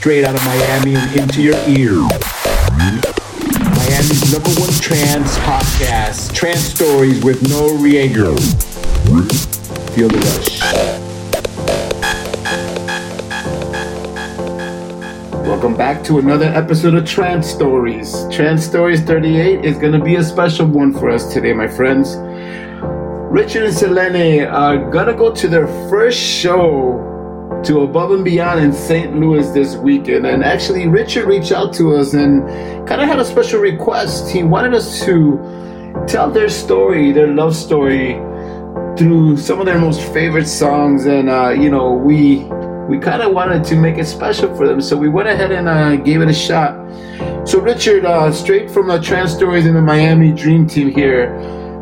straight out of Miami and into your ear. Miami's number one trance podcast, Trance Stories with No Noreaga. Feel the rush. Welcome back to another episode of Trance Stories. Trance Stories 38 is going to be a special one for us today, my friends. Richard and Selene are going to go to their first show to Above and Beyond in St. Louis this weekend. And actually, Richard reached out to us and kind of had a special request. He wanted us to tell their story, their love story, through some of their most favorite songs. And, uh, you know, we. We kind of wanted to make it special for them, so we went ahead and uh, gave it a shot. So, Richard, uh, straight from the Trance Stories in the Miami Dream Team here,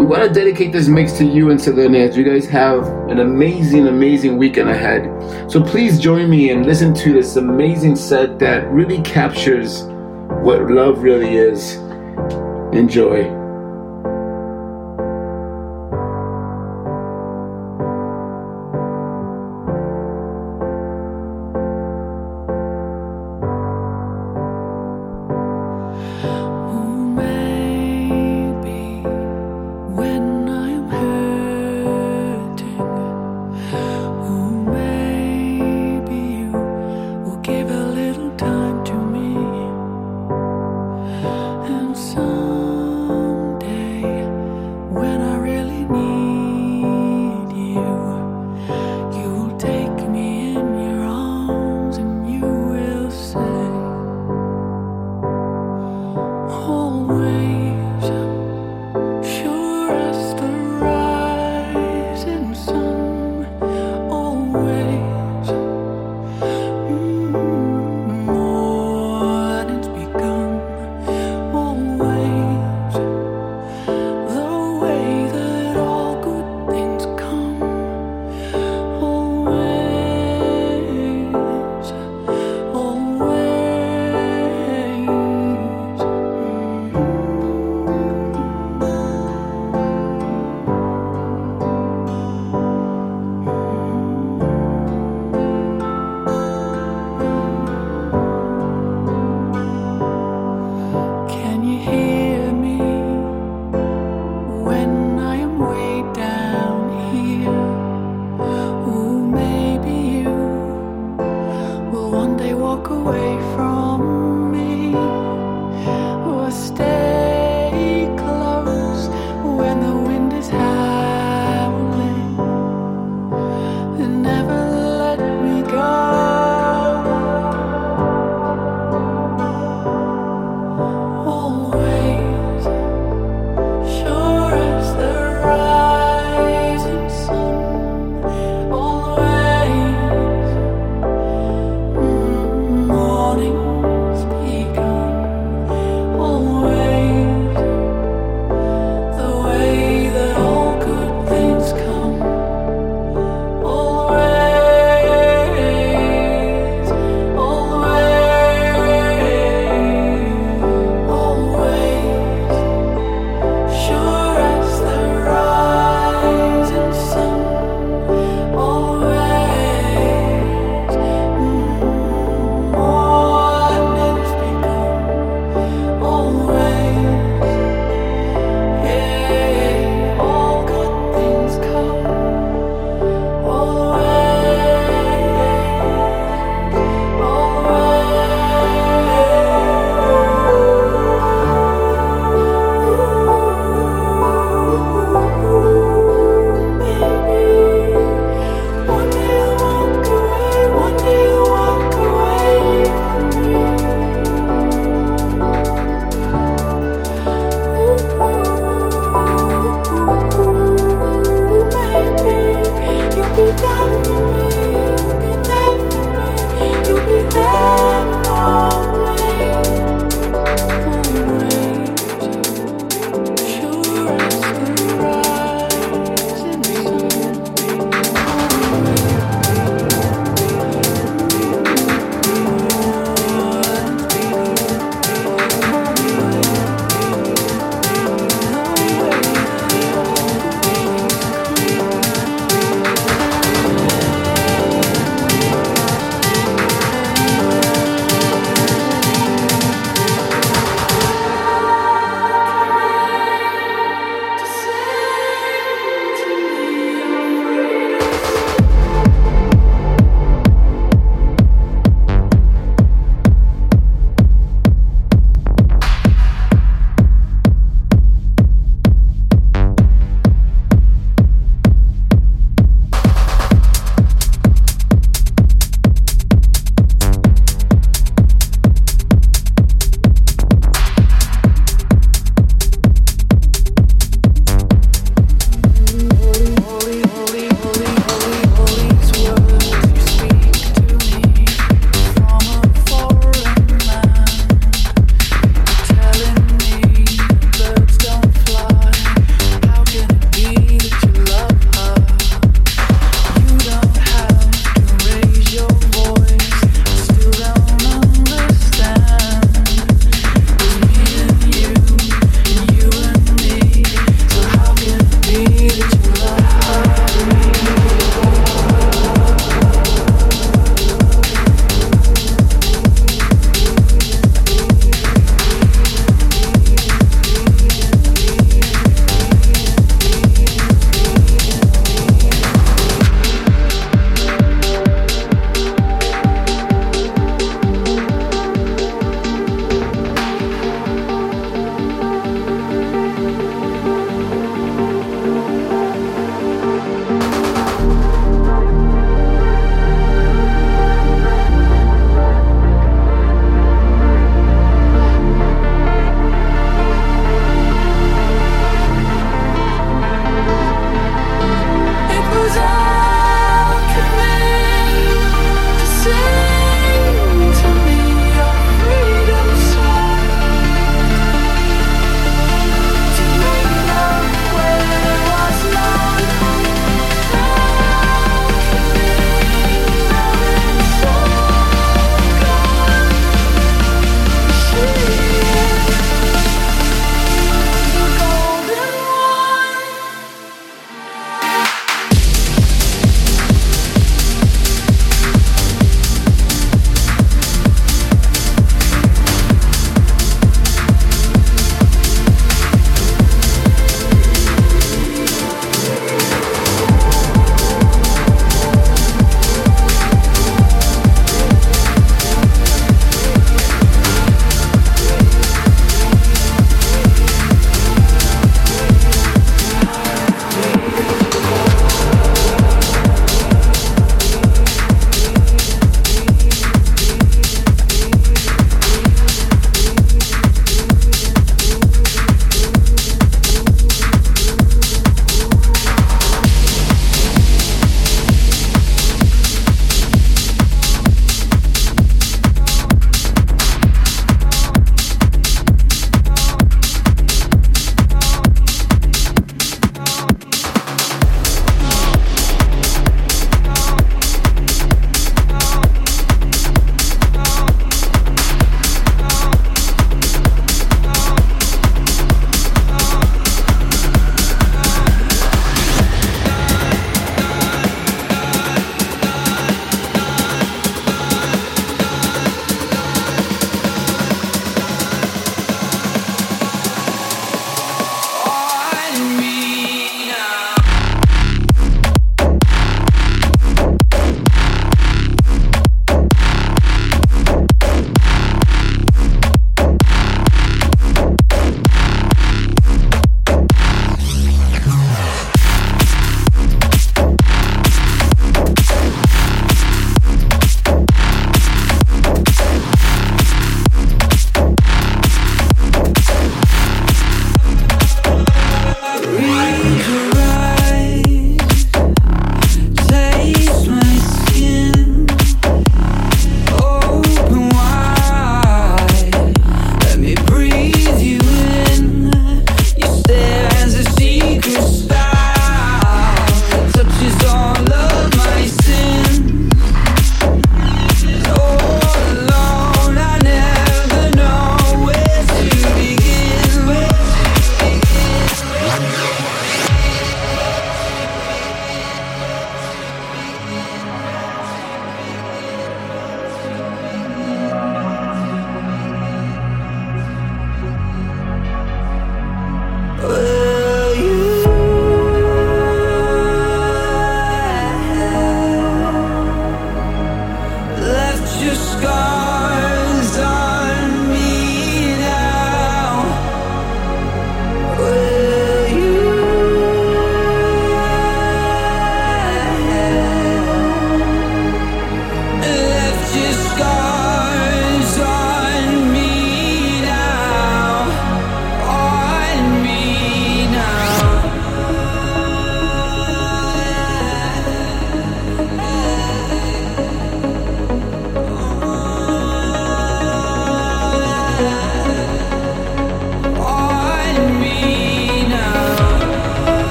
we want to dedicate this mix to you and to the as you guys have an amazing, amazing weekend ahead. So please join me and listen to this amazing set that really captures what love really is. Enjoy.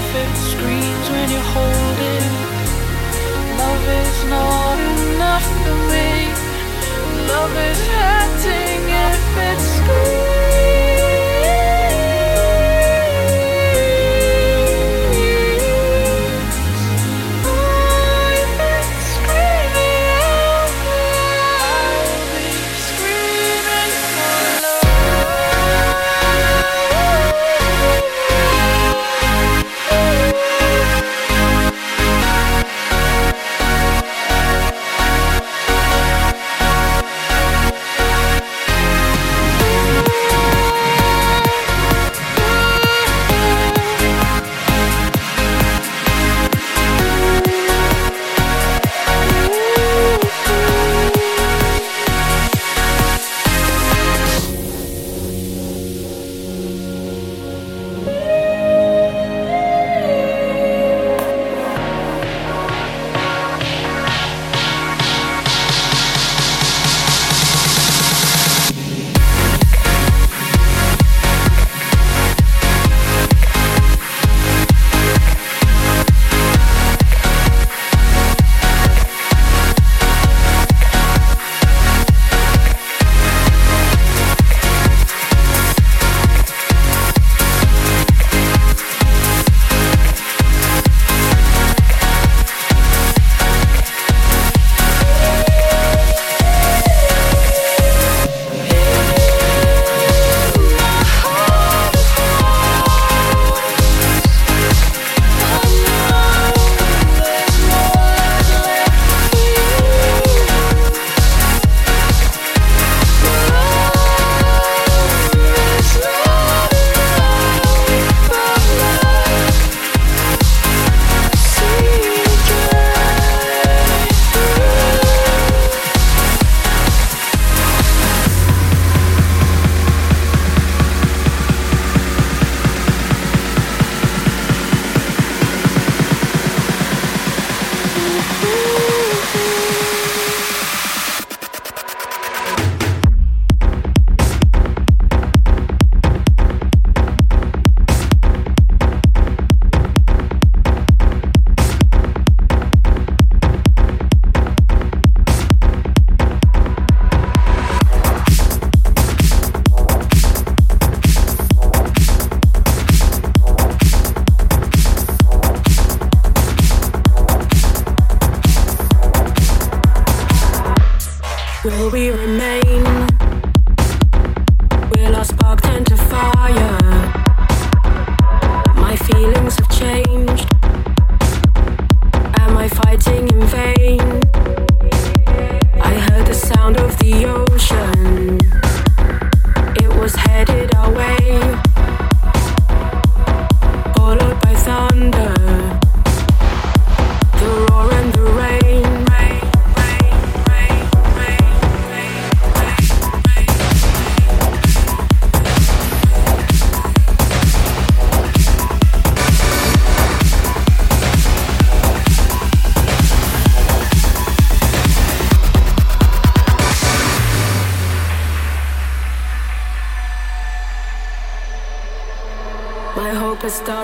if it screams when you hold it. Love is not enough for me. Love is hurting if it screams.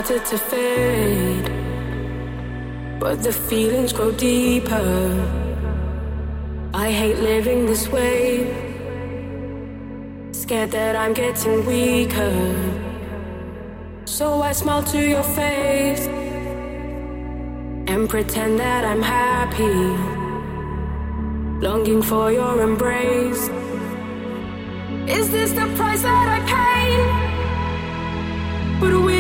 To fade, but the feelings grow deeper. I hate living this way, scared that I'm getting weaker. So I smile to your face and pretend that I'm happy, longing for your embrace. Is this the price that I pay? But we?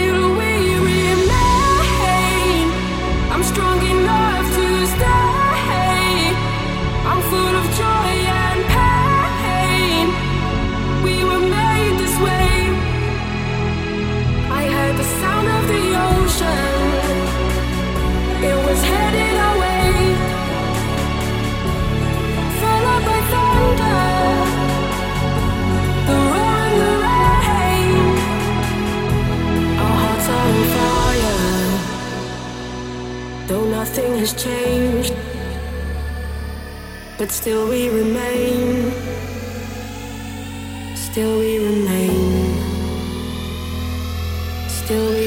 Has changed, but still we remain, still we remain, still we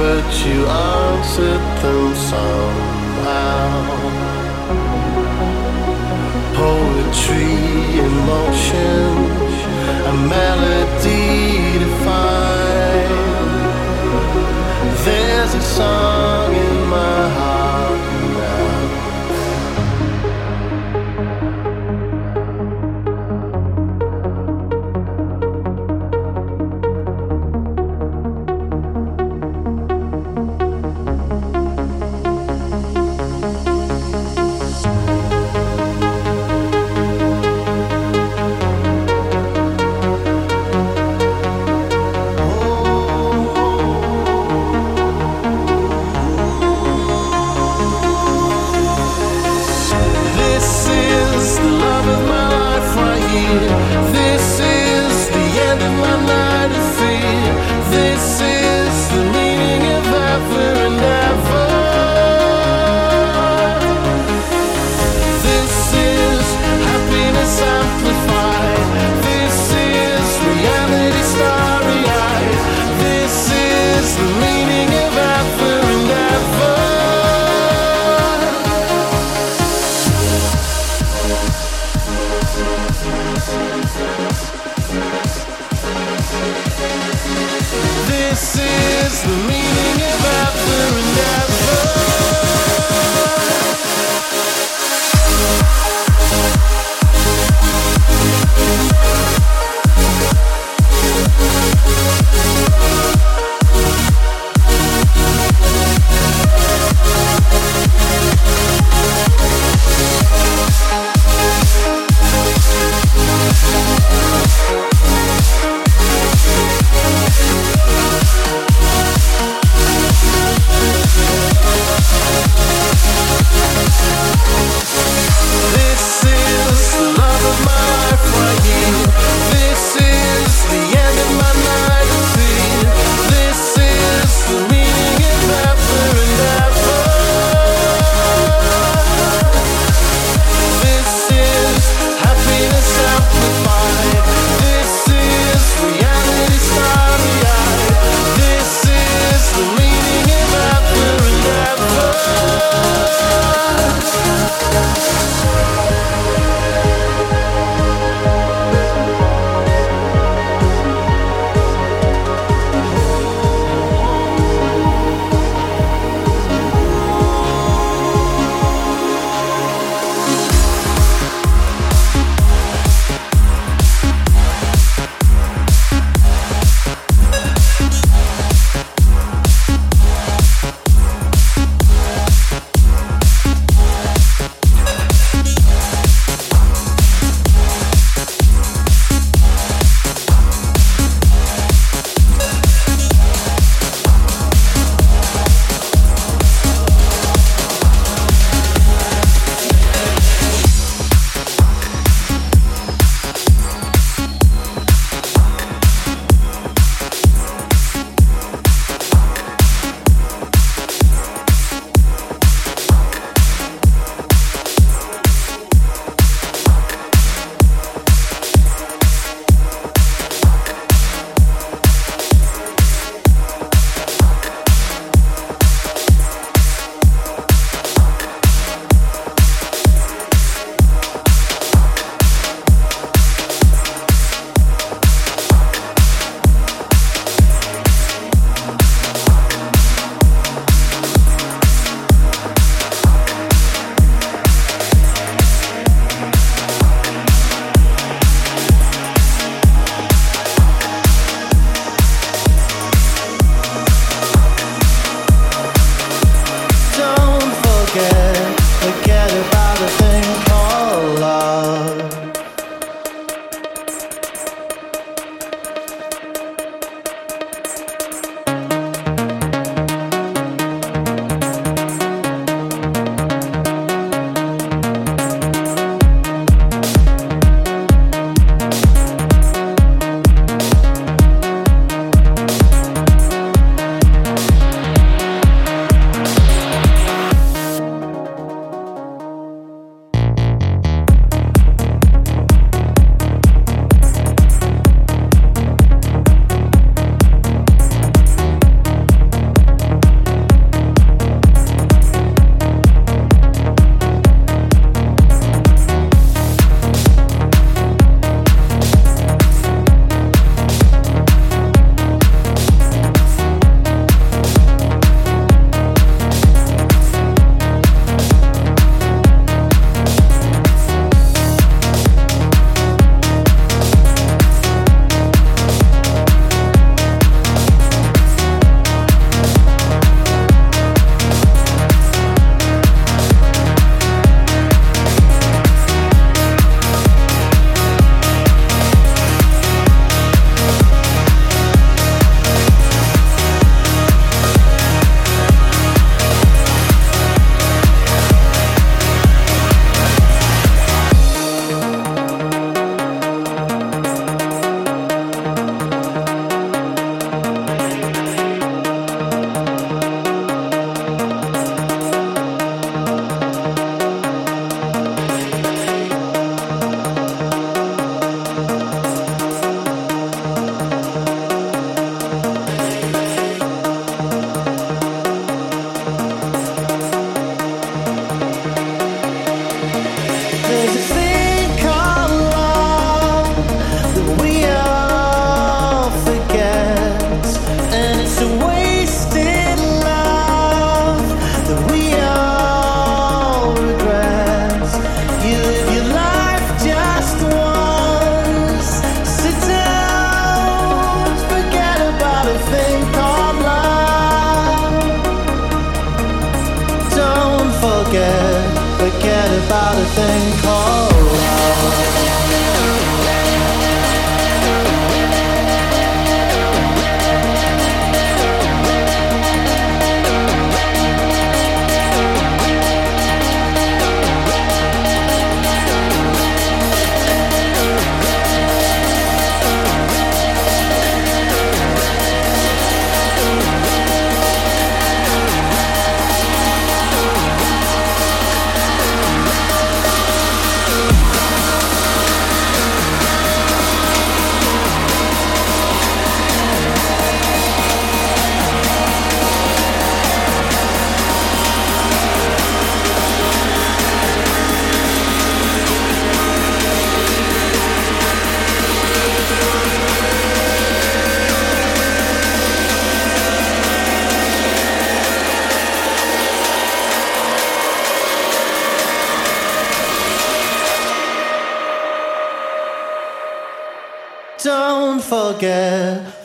but you answered them somehow. Poetry in motion, a melody defined. There's a song.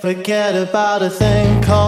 Forget, about a thing called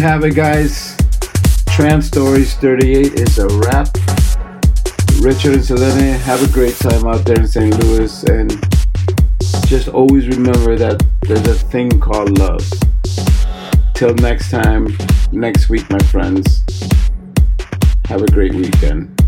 have it, guys. Trance Stories 38 is a wrap. Richard and Selene, have a great time out there in St. Louis, and just always remember that there's a thing called love. Till next time, next week, my friends. Have a great weekend.